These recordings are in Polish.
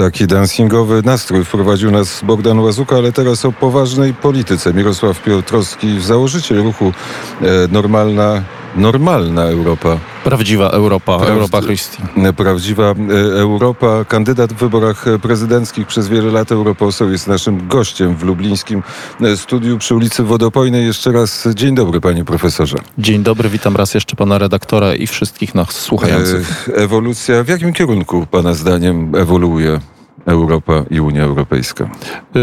taki dancingowy nastrój wprowadził nas Bogdan Łazuka, ale teraz o poważnej polityce. Mirosław Piotrowski, założyciel ruchu e, Normalna normalna Europa. Prawdziwa Europa, Prawdzi Europa Christi. Prawdziwa e, Europa. Kandydat w wyborach prezydenckich przez wiele lat europoseł jest naszym gościem w lublińskim e, studiu przy ulicy Wodopojnej. Jeszcze raz dzień dobry panie profesorze. Dzień dobry, witam raz jeszcze pana redaktora i wszystkich nas słuchających. E, ewolucja, w jakim kierunku pana zdaniem ewoluuje Europa i Unia Europejska? Yy,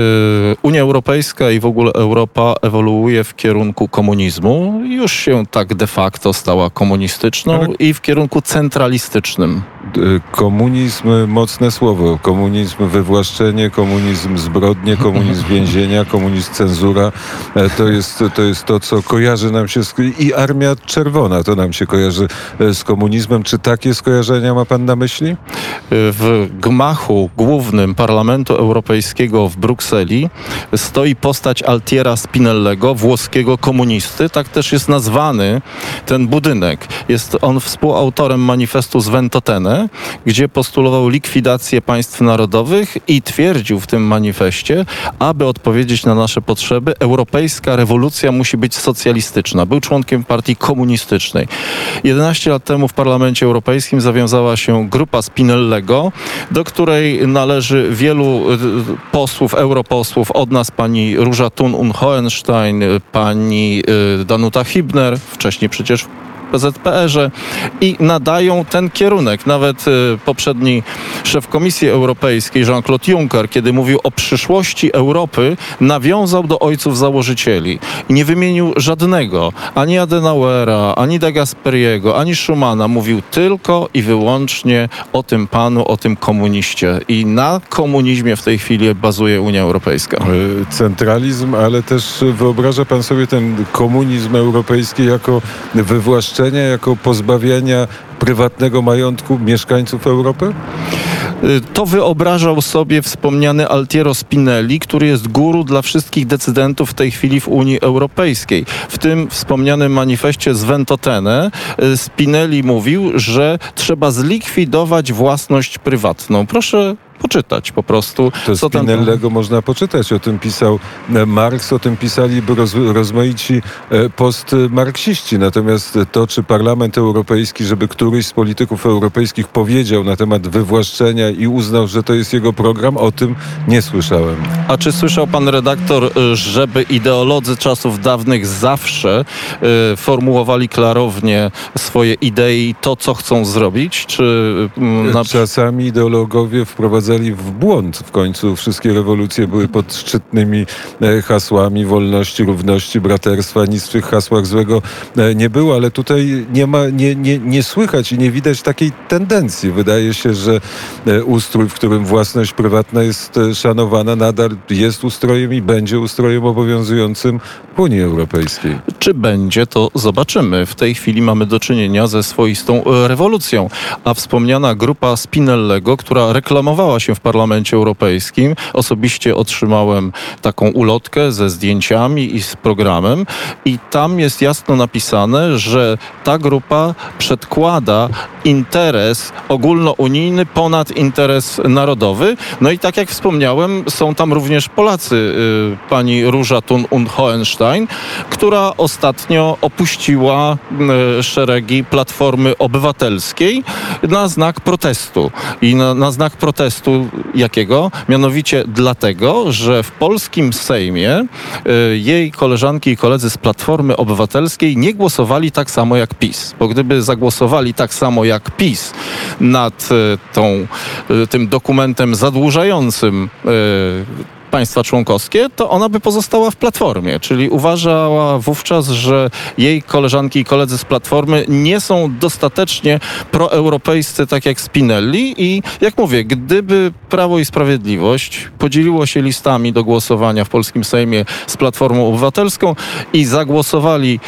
Unia Europejska i w ogóle Europa ewoluuje w kierunku komunizmu. Już się tak de facto stała komunistyczną Ale... i w kierunku centralistycznym. Y, komunizm, mocne słowo, komunizm wywłaszczenie, komunizm zbrodnie, komunizm więzienia, komunizm cenzura, e, to jest, to jest to, co kojarzy nam się z, i Armia Czerwona, to nam się kojarzy e, z komunizmem. Czy takie skojarzenia ma pan na myśli? W gmachu głównym Parlamentu Europejskiego w Brukseli stoi postać Altiera Spinellego, włoskiego komunisty, tak też jest nazwany ten budynek. Jest on współautorem manifestu z Ventotene, gdzie postulował likwidację państw narodowych i twierdził w tym manifestie, aby odpowiedzieć na nasze potrzeby, europejska rewolucja musi być socjalistyczna. Był członkiem partii komunistycznej. 11 lat temu w Parlamencie Europejskim zawiązała się grupa Spinellego, do której należy wielu y, posłów, europosłów, od nas pani Róża Thun-Hohenstein, pani y, Danuta Hibner, wcześniej przecież PZPR-ze i nadają ten kierunek. Nawet y, poprzedni szef Komisji Europejskiej Jean-Claude Juncker, kiedy mówił o przyszłości Europy, nawiązał do ojców założycieli nie wymienił żadnego, ani Adenauera, ani de Gasperiego, ani Schumana. Mówił tylko i wyłącznie o tym panu, o tym komuniście. I na komunizmie w tej chwili bazuje Unia Europejska. E, centralizm, ale też wyobraża pan sobie ten komunizm europejski jako wywłaszczenie jako pozbawienia prywatnego majątku mieszkańców Europy? Y, to wyobrażał sobie wspomniany Altiero Spinelli, który jest guru dla wszystkich decydentów w tej chwili w Unii Europejskiej. W tym wspomnianym manifestie z Ventotene y, Spinelli mówił, że trzeba zlikwidować własność prywatną. Proszę poczytać po prostu. To co Spinellego tam... można poczytać. O tym pisał e, Marx, o tym pisali roz, rozmaici e, postmarksiści. Natomiast to, czy Parlament Europejski, żeby któryś z polityków europejskich powiedział na temat wywłaszczenia i uznał, że to jest jego program, o tym nie słyszałem. A czy słyszał pan redaktor, e, żeby ideolodzy czasów dawnych zawsze y, formułowali klarownie swoje idee i to, co chcą zrobić? Czy, y, na... Czasami ideologowie wprowadzają wprowadzali w błąd. W końcu wszystkie rewolucje były pod szczytnymi e, hasłami wolności, równości, braterstwa. Nic w tych hasłach złego e, nie było, ale tutaj nie ma, nie, nie, nie słychać i nie widać takiej tendencji. Wydaje się, że e, ustrój, w którym własność prywatna jest szanowana, nadal jest ustrojem i będzie ustrojem obowiązującym w Unii Europejskiej. Czy będzie, to zobaczymy. W tej chwili mamy do czynienia ze swoistą rewolucją, a wspomniana grupa Spinellego, która reklamowała się w Parlamencie Europejskim. Osobiście otrzymałem taką ulotkę ze zdjęciami i z programem i tam jest jasno napisane, że ta grupa przedkłada interes ogólnounijny ponad interes narodowy. No i tak jak wspomniałem, są tam również Polacy. Y, pani Róża Thun-Hohenstein, która ostatnio opuściła y, szeregi Platformy Obywatelskiej na znak protestu. I na, na znak protestu jakiego? Mianowicie dlatego, że w polskim Sejmie y, jej koleżanki i koledzy z Platformy Obywatelskiej nie głosowali tak samo jak PiS. Bo gdyby zagłosowali tak samo jak PiS nad y, tą, y, tym dokumentem zadłużającym państwa członkowskie, to ona by pozostała w Platformie, czyli uważała wówczas, że jej koleżanki i koledzy z Platformy nie są dostatecznie proeuropejscy, tak jak Spinelli i jak mówię, gdyby Prawo i Sprawiedliwość podzieliło się listami do głosowania w polskim Sejmie z Platformą Obywatelską i zagłosowali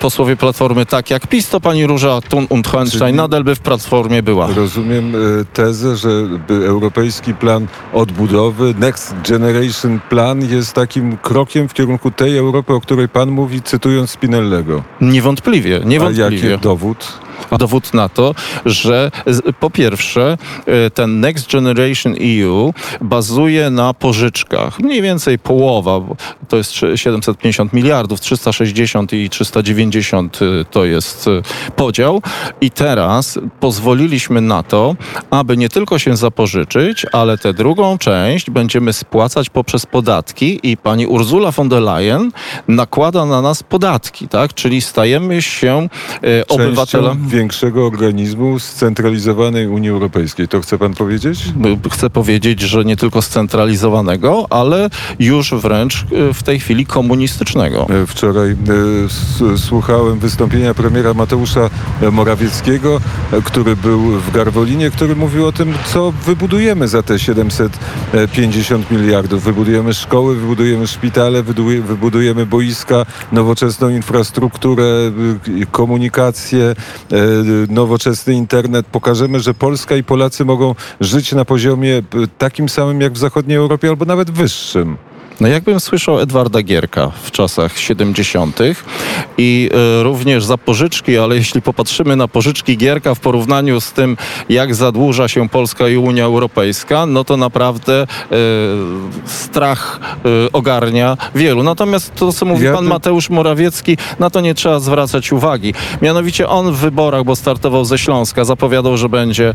posłowie Platformy tak jak PiS, to pani Róża Thun und Hohenstein nadal by w Platformie była. Rozumiem e, tezę, że europejski plan odbudowy Next Generation Generation Plan jest takim krokiem w kierunku tej Europy, o której pan mówi, cytując Spinellego. Niewątpliwie, niewątpliwie. A jaki dowód? Dowód na to, że po pierwsze e, ten Next Generation EU bazuje na pożyczkach. Mniej więcej połowa, to jest 750 miliardów, 360 i 390 e, to jest podział. I teraz pozwoliliśmy na to, aby nie tylko się zapożyczyć, ale tę drugą część będziemy spłacać poprzez podatki i pani Ursula von der Leyen nakłada na nas podatki, tak? Czyli stajemy się e, obywatelem większego organizmu scentralizowanej Unii Europejskiej. To chce pan powiedzieć? Chcę powiedzieć, że nie tylko scentralizowanego, ale już wręcz e, w tej chwili komunistycznego. E, wczoraj słuchałem wystąpienia premiera Mateusza Morawieckiego, który był w Garwolinie, który mówił o tym, co wybudujemy za te 750 miliardów. Wybudujemy szkoły, wybudujemy szpitale, wybudujemy boiska, nowoczesną infrastrukturę, y, komunikację, nowoczesny internet. Pokażemy, że Polska i Polacy mogą żyć na poziomie y, takim samym jak w zachodniej Europie albo nawet wyższym. No jakbym słyszał Edwarda Gierka w czasach 70. i y, również za pożyczki, ale jeśli popatrzymy na pożyczki Gierka w porównaniu z tym, jak zadłuża się Polska i Unia Europejska, no to naprawdę y, strach y, ogarnia wielu. Natomiast to, co mówi ja pan Mateusz Morawiecki, na to nie trzeba zwracać uwagi. Mianowicie on w wyborach, bo startował ze Śląska, zapowiadał, że będzie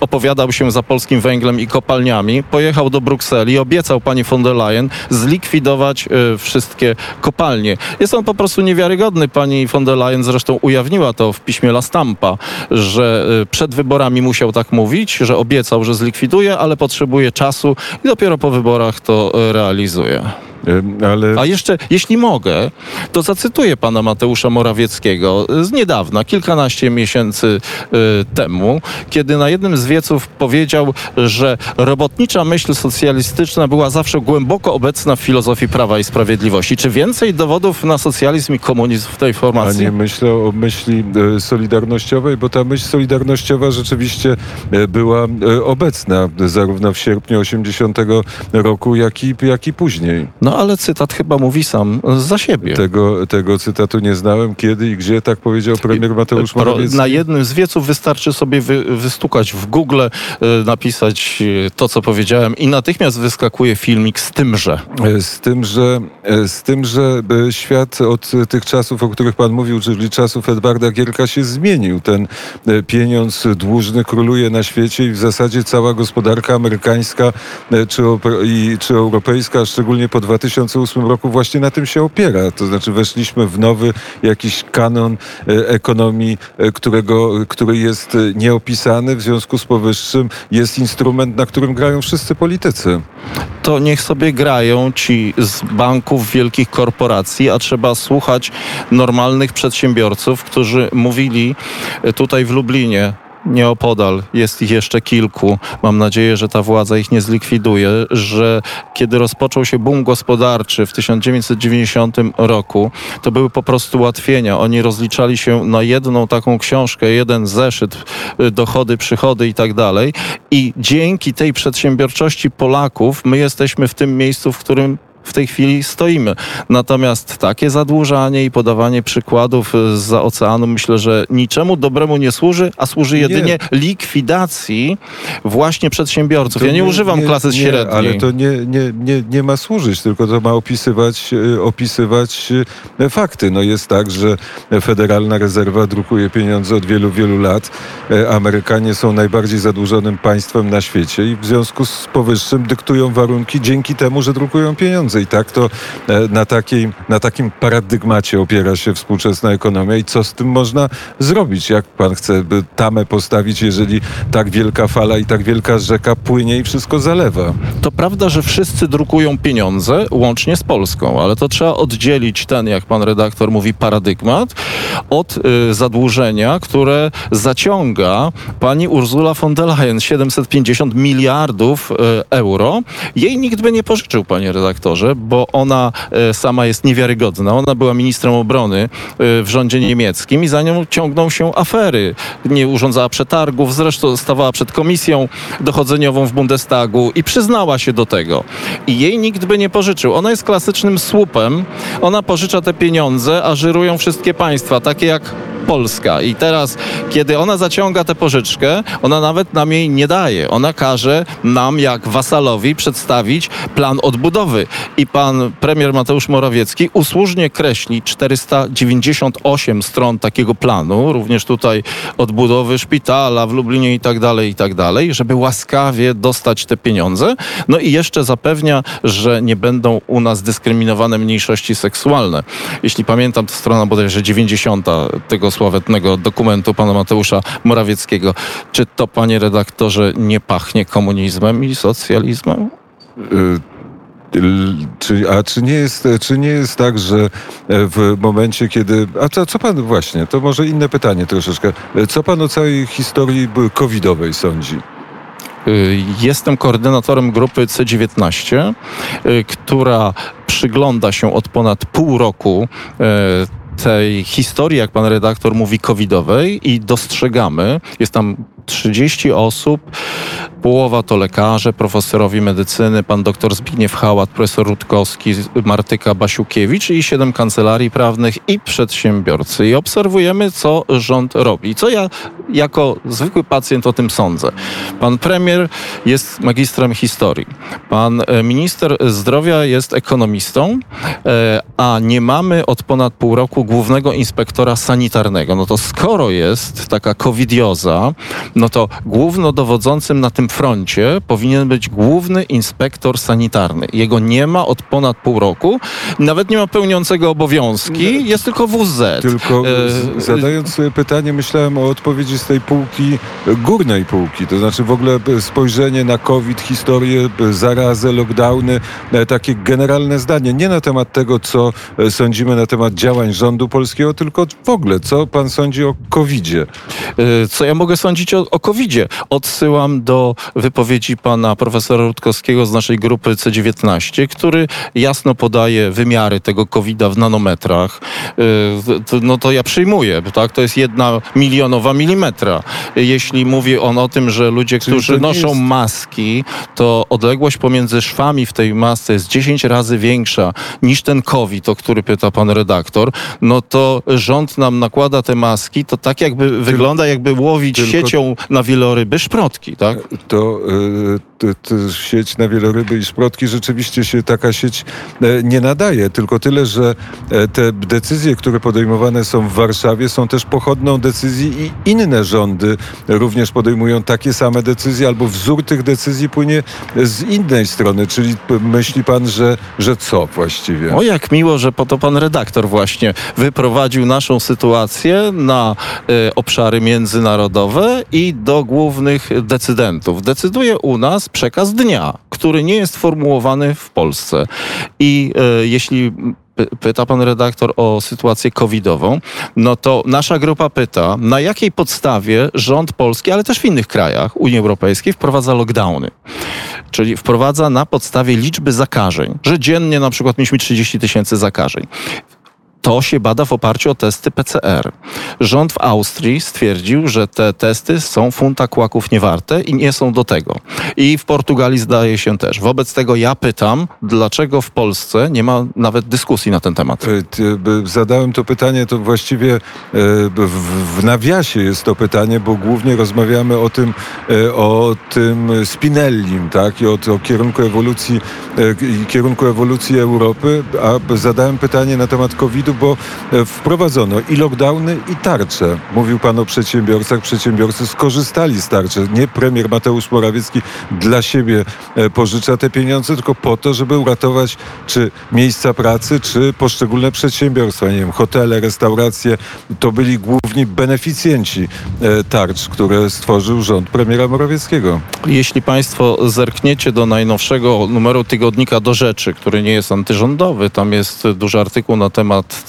opowiadał się za polskim węglem i kopalniami. Pojechał do Brukseli, obiecał pani von der der zlikwidować e, wszystkie kopalnie. Jest on po prostu niewiarygodny. Pani von der Leyen zresztą ujawniła to w piśmie La Stampa, że e, przed wyborami musiał tak mówić, że obiecał, że zlikwiduje, ale potrzebuje czasu i dopiero po wyborach to e, realizuje. Ale... A jeszcze, jeśli mogę, to zacytuję pana Mateusza Morawieckiego z niedawna, kilkanaście miesięcy y, temu, kiedy na jednym z wieców powiedział, że robotnicza myśl socjalistyczna była zawsze głęboko obecna w filozofii Prawa i Sprawiedliwości. Czy więcej dowodów na socjalizm i komunizm w tej formacji? A nie myślę o myśli y, solidarnościowej, bo ta myśl solidarnościowa rzeczywiście y, była obecna zarówno w sierpniu 80 roku, jak i, jak i później. No no ale cytat chyba mówi sam za siebie. Tego, tego cytatu nie znałem. Kiedy i gdzie tak powiedział premier Mateusz Morawiecki? Na jednym z wieców wystarczy sobie wy, wystukać w Google, e, napisać e, to, co powiedziałem i natychmiast wyskakuje filmik z tymże. E, z tym, że, z tym, że świat od tych czasów, o których pan mówił, czyli czasów Edwarda Gierka się zmienił. Ten pieniądz dłużny króluje na świecie i w zasadzie cała gospodarka amerykańska czy, i, czy europejska, szczególnie po 2000 2008 roku właśnie na tym się opiera. To znaczy weszliśmy w nowy jakiś kanon e, ekonomii, e, którego, który jest e, nieopisany. W związku z powyższym jest instrument, na którym grają wszyscy politycy. To niech sobie grają ci z banków, wielkich korporacji, a trzeba słuchać normalnych przedsiębiorców, którzy mówili tutaj w Lublinie, nieopodal jest ich jeszcze kilku. Mam nadzieję, że ta władza ich nie zlikwiduje, że kiedy rozpoczął się boom gospodarczy w 1990 roku, to były po prostu ułatwienia. Oni rozliczali się na jedną taką książkę, jeden zeszyt, y, dochody, przychody i tak dalej. I dzięki tej przedsiębiorczości Polaków my jesteśmy w tym miejscu, w którym w tej chwili stoimy. Natomiast takie zadłużanie i podawanie przykładów za oceanu myślę, że niczemu dobremu nie służy, a służy jedynie nie. likwidacji właśnie przedsiębiorców. To ja nie, nie używam nie, klasy nie, średniej. Ale to nie, nie, nie, nie ma służyć, tylko to ma opisywać, e, opisywać e, fakty. No jest tak, że Federalna Rezerwa drukuje pieniądze od wielu, wielu lat. E, Amerykanie są najbardziej zadłużonym państwem na świecie i w związku z powyższym dyktują warunki dzięki temu, że drukują pieniądze pieniądze i tak to e, na, takiej, na takim paradygmacie opiera się współczesna ekonomia i co z tym można zrobić? Jak pan chce tamę postawić, jeżeli tak wielka fala i tak wielka rzeka płynie i wszystko zalewa? To prawda, że wszyscy drukują pieniądze, łącznie z Polską, ale to trzeba oddzielić ten, jak pan redaktor mówi, paradygmat od y, zadłużenia, które zaciąga pani Ursula von der Leyen 750 miliardów y, euro. Jej nikt by nie pożyczył, panie redaktorze bo ona e, sama jest niewiarygodna. Ona była ministrem obrony e, w rządzie niemieckim i za nią ciągną się afery. Nie urządzała przetargów, zresztą stawała przed komisją dochodzeniową w Bundestagu i przyznała się do tego. I jej nikt by nie pożyczył. Ona jest klasycznym słupem. Ona pożycza te pieniądze, a żyrują wszystkie państwa, takie jak Polska. I teraz, kiedy ona zaciąga tę pożyczkę, ona nawet nam jej nie daje. Ona każe nam, jak wasalowi, przedstawić plan odbudowy. I pan premier Mateusz Morawiecki usłużnie kreśli 498 stron takiego planu, również tutaj odbudowy szpitala w Lublinie i tak dalej, i tak dalej, żeby łaskawie dostać te pieniądze. No i jeszcze zapewnia, że nie będą u nas dyskryminowane mniejszości seksualne. Jeśli pamiętam, to strona bodajże 90 tego sławetnego dokumentu pana Mateusza Morawieckiego. Czy to, panie redaktorze, nie pachnie komunizmem i socjalizmem? Y, Czy, a czy nie, jest, czy nie jest tak, że w momencie, kiedy. A co, co pan właśnie, to może inne pytanie troszeczkę. Co pan o całej historii covidowej sądzi? Y, Jestem koordynatorem grupy C19, y, która przygląda się od ponad pół roku y, tej historii, jak pan redaktor mówi, covidowej i dostrzegamy, jest tam 30 osób, połowa to lekarze, profesorowie medycyny, pan doktor Zbigniew Hałat, profesor Rutkowski, Martyka Basiukiewicz i 7 kancelarii prawnych i przedsiębiorcy. I obserwujemy, co rząd robi. Co ja jako zwykły pacjent o tym sądzę. Pan premier jest magistrem historii. Pan e, minister zdrowia jest ekonomistą, e, a nie mamy od ponad pół roku głównego inspektora sanitarnego. No to skoro jest taka covidioza, no to głównodowodzącym na tym froncie powinien być główny inspektor sanitarny. Jego nie ma od ponad pół roku. Nawet nie ma pełniącego obowiązki, jest tylko WZ. Tylko E, zadając sobie pytanie, myślałem o odpowiedzi z tej półki, górnej półki, to znaczy w ogóle e, spojrzenie na COVID, historię, e, zarazę, lockdowny, takie generalne zdanie, nie na temat tego, co sądzimy na temat działań rządu polskiego, tylko w ogóle, co pan sądzi o COVIDzie? Co ja mogę sądzić o, o COVID-zie? Odsyłam do wypowiedzi pana profesora Rutkowskiego z naszej grupy C19, który jasno podaje wymiary tego COVID-a w nanometrach. Y, No to ja przyjmuję, tak? To jest jedna milionowa milimetra. Jeśli mówi on o tym, że ludzie, którzy noszą jest- maski, to odległość pomiędzy szwami w tej masce jest 10 razy większa niż ten COVID, o który pyta pan redaktor, no to rząd nam nakłada te maski, to tak jakby wygląda, jakby łowić tylko- siecią na wieloryby szprotki, tak? To, to sieć na wieloryby i szprotki rzeczywiście się taka sieć e, nie nadaje. Tylko tyle, że e, te decyzje, które podejmowane są w Warszawie, są też pochodną decyzji i inne rządy również podejmują takie same decyzje, albo wzór tych decyzji płynie z innej strony. Czyli myśli pan, że, że co właściwie? O jak miło, że po to pan redaktor właśnie wyprowadził naszą sytuację na e, obszary międzynarodowe i do głównych decydentów. Decyduje u nas przekaz dnia, który nie jest formułowany w Polsce. I e, jeśli py- pyta pan redaktor o sytuację covidową, no to nasza grupa pyta, na jakiej podstawie rząd polski, ale też w innych krajach Unii Europejskiej wprowadza lockdowny. Czyli wprowadza na podstawie liczby zakażeń, że dziennie na przykład mieliśmy 30 tysięcy zakażeń. To się bada w oparciu o testy PCR. Rząd w Austrii stwierdził, że te testy są funta kłaków niewarte i nie są do tego. I w Portugalii zdaje się też. Wobec tego ja pytam, dlaczego w Polsce nie ma nawet dyskusji na ten temat? E, by- Zadałem to pytanie, to właściwie e, w, nawiasie jest to pytanie, bo głównie rozmawiamy o tym, e, o tym Spinellim, tak, i o, o kierunku ewolucji, e, kierunku ewolucji Europy, a zadałem pytanie na temat COVID-u, bo e, wprowadzono i lockdowny, i tarcze. Mówił pan o przedsiębiorcach, przedsiębiorcy skorzystali z tarczy. Nie premier Mateusz Morawiecki dla siebie e, pożycza te pieniądze, tylko po to, żeby uratować czy miejsca pracy, czy poszczególne przedsiębiorstwa, nie wiem, hotele, restauracje. To byli główni beneficjenci e, tarcz, które stworzył rząd premiera Morawieckiego. Jeśli Państwo zerkniecie do najnowszego numeru tygodnika do rzeczy, który nie jest antyrządowy, tam jest duży artykuł na temat te,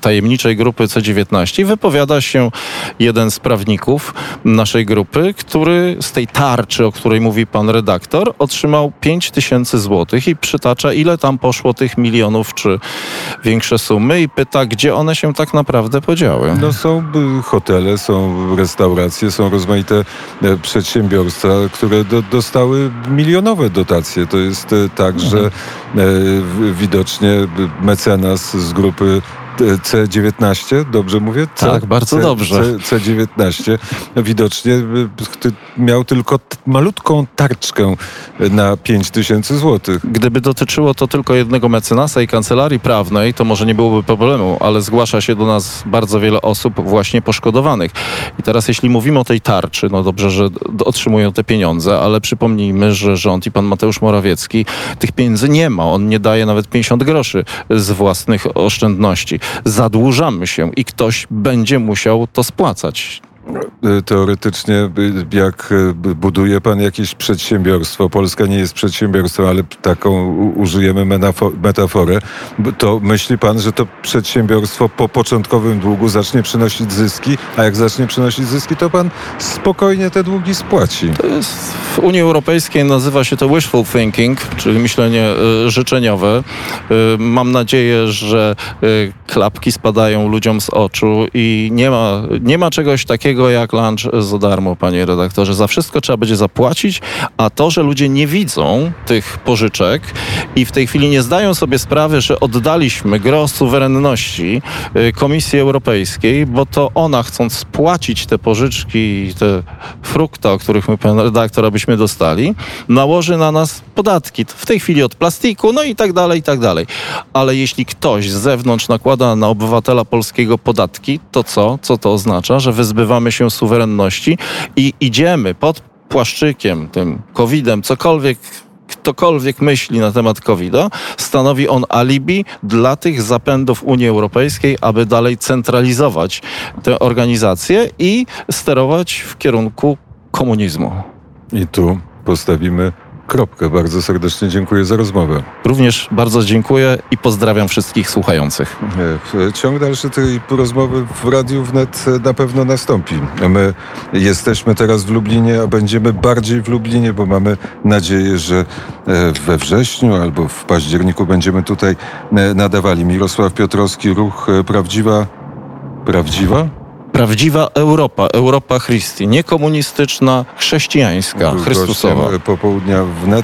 tajemniczej grupy C19 i wypowiada się jeden z prawników naszej grupy, który z tej tarczy, o której mówi pan redaktor, otrzymał 5 tysięcy złotych i przytacza, ile tam poszło tych milionów czy większe sumy i pyta, gdzie one się tak naprawdę podziały. No są y, hotele, są restauracje, są rozmaite e, przedsiębiorstwa, które do, dostały milionowe dotacje. To jest e, tak, że e, w- widocznie mecenas z grupy C19, dobrze mówię? C, Tak, bardzo C, dobrze. C, C19 widocznie y, miał tylko malutką tarczkę na 5 tysięcy złotych. Gdyby dotyczyło to tylko jednego mecenasa i kancelarii prawnej, to może nie byłoby problemu, ale zgłasza się do nas bardzo wiele osób właśnie poszkodowanych. I teraz jeśli mówimy o tej tarczy, no dobrze, że otrzymują te pieniądze, ale przypomnijmy, że rząd i pan Mateusz Morawiecki tych pieniędzy nie ma. On nie daje nawet 50 groszy z własnych oszczędności. Zadłużamy się i ktoś będzie musiał to spłacać. Y, Teoretycznie, y, jak b- buduje pan jakieś przedsiębiorstwo, Polska nie jest przedsiębiorstwem, ale taką użyjemy metaforę, to myśli pan, że to przedsiębiorstwo po początkowym długu zacznie przynosić zyski, a jak zacznie przynosić zyski, to pan spokojnie te długi spłaci. Jest, w Unii Europejskiej nazywa się to wishful thinking, czyli myślenie życzeniowe. Mam nadzieję, że klapki spadają ludziom z oczu i nie ma, nie ma czegoś takiego jak lunch za darmo, panie redaktorze. Za wszystko trzeba będzie zapłacić, a to, że ludzie nie widzą tych pożyczek i w tej chwili nie zdają sobie sprawy, że oddaliśmy gros suwerenności y, Komisji Europejskiej, bo to ona chcąc spłacić te pożyczki te frukta, o których my, pan redaktor, abyśmy dostali, nałoży na nas podatki. W tej chwili od plastiku, no i tak dalej, i tak dalej. Ale jeśli ktoś z zewnątrz nakłada na obywatela polskiego podatki, to co? Co to oznacza? Że wyzbywamy się suwerenności i idziemy pod płaszczykiem, tym COVID-em, cokolwiek ktokolwiek myśli na temat COVID-a, stanowi on alibi dla tych zapędów Unii Europejskiej, aby dalej centralizować tę organizację i sterować w kierunku komunizmu. I tu postawimy kropkę. Bardzo serdecznie dziękuję za rozmowę. Również bardzo dziękuję i pozdrawiam wszystkich słuchających. E, Ciąg dalszy tej rozmowy w Radiu Wnet e, na pewno nastąpi. My jesteśmy teraz w Lublinie, a będziemy bardziej w Lublinie, bo mamy nadzieję, że e, we wrześniu albo w październiku będziemy tutaj nadawali. Mirosław Piotrowski, ruch Prawdziwa... Prawdziwa? Prawdziwa Europa, Europa Christi, nie komunistyczna, chrześcijańska, Był chrystusowa. e, Popołudnia Wnet.